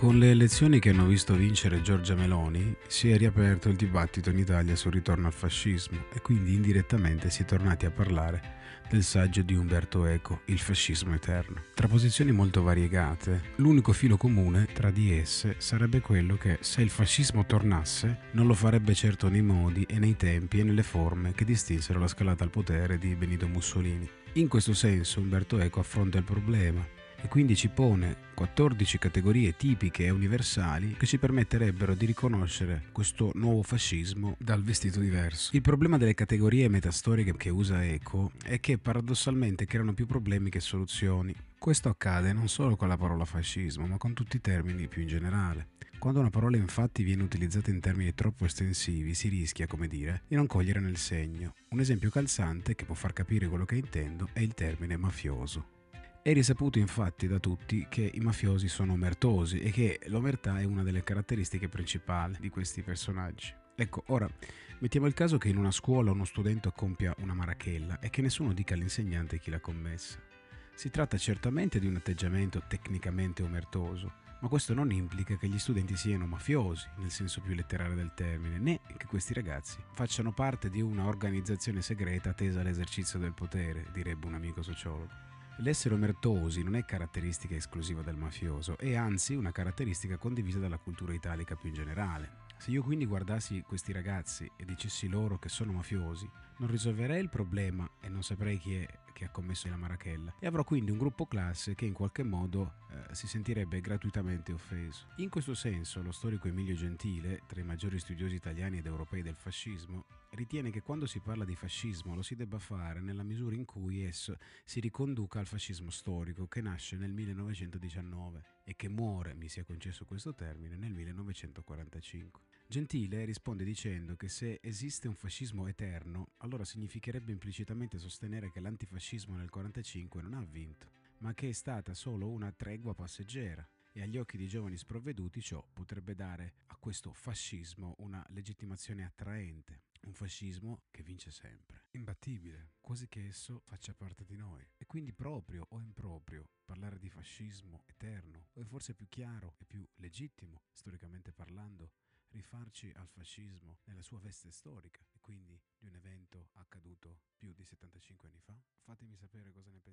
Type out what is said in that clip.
Con le elezioni che hanno visto vincere Giorgia Meloni si è riaperto il dibattito in Italia sul ritorno al fascismo e quindi indirettamente si è tornati a parlare del saggio di Umberto Eco, Il fascismo eterno. Tra posizioni molto variegate, l'unico filo comune tra di esse sarebbe quello che se il fascismo tornasse non lo farebbe certo nei modi e nei tempi e nelle forme che distinsero la scalata al potere di Benito Mussolini. In questo senso Umberto Eco affronta il problema e quindi ci pone 14 categorie tipiche e universali che ci permetterebbero di riconoscere questo nuovo fascismo dal vestito diverso. Il problema delle categorie metastoriche che usa Eco è che paradossalmente creano più problemi che soluzioni. Questo accade non solo con la parola fascismo, ma con tutti i termini più in generale. Quando una parola infatti viene utilizzata in termini troppo estensivi, si rischia, come dire, di non cogliere nel segno. Un esempio calzante che può far capire quello che intendo è il termine mafioso. È risaputo infatti da tutti che i mafiosi sono omertosi e che l'omertà è una delle caratteristiche principali di questi personaggi. Ecco, ora mettiamo il caso che in una scuola uno studente compia una marachella e che nessuno dica all'insegnante chi l'ha commessa. Si tratta certamente di un atteggiamento tecnicamente omertoso, ma questo non implica che gli studenti siano mafiosi, nel senso più letterale del termine, né che questi ragazzi facciano parte di una organizzazione segreta tesa all'esercizio del potere, direbbe un amico sociologo. L'essere omertosi non è caratteristica esclusiva del mafioso, è anzi una caratteristica condivisa dalla cultura italica più in generale. Se io quindi guardassi questi ragazzi e dicessi loro che sono mafiosi, non risolverei il problema e non saprei chi è che ha commesso la marachella e avrò quindi un gruppo classe che in qualche modo eh, si sentirebbe gratuitamente offeso. In questo senso lo storico Emilio Gentile, tra i maggiori studiosi italiani ed europei del fascismo, ritiene che quando si parla di fascismo lo si debba fare nella misura in cui esso si riconduca al fascismo storico che nasce nel 1919 e che muore, mi sia concesso questo termine, nel 1945. Gentile risponde dicendo che se esiste un fascismo eterno, allora significherebbe implicitamente sostenere che l'antifascismo nel 1945 non ha vinto, ma che è stata solo una tregua passeggera e agli occhi di giovani sprovveduti ciò potrebbe dare a questo fascismo una legittimazione attraente, un fascismo che vince sempre, imbattibile, quasi che esso faccia parte di noi. E quindi proprio o improprio parlare di fascismo eterno, o è forse più chiaro e più legittimo, storicamente parlando, rifarci al fascismo nella sua veste storica e quindi di un evento accaduto più di 75 anni fa? Fatemi sapere cosa ne pensate.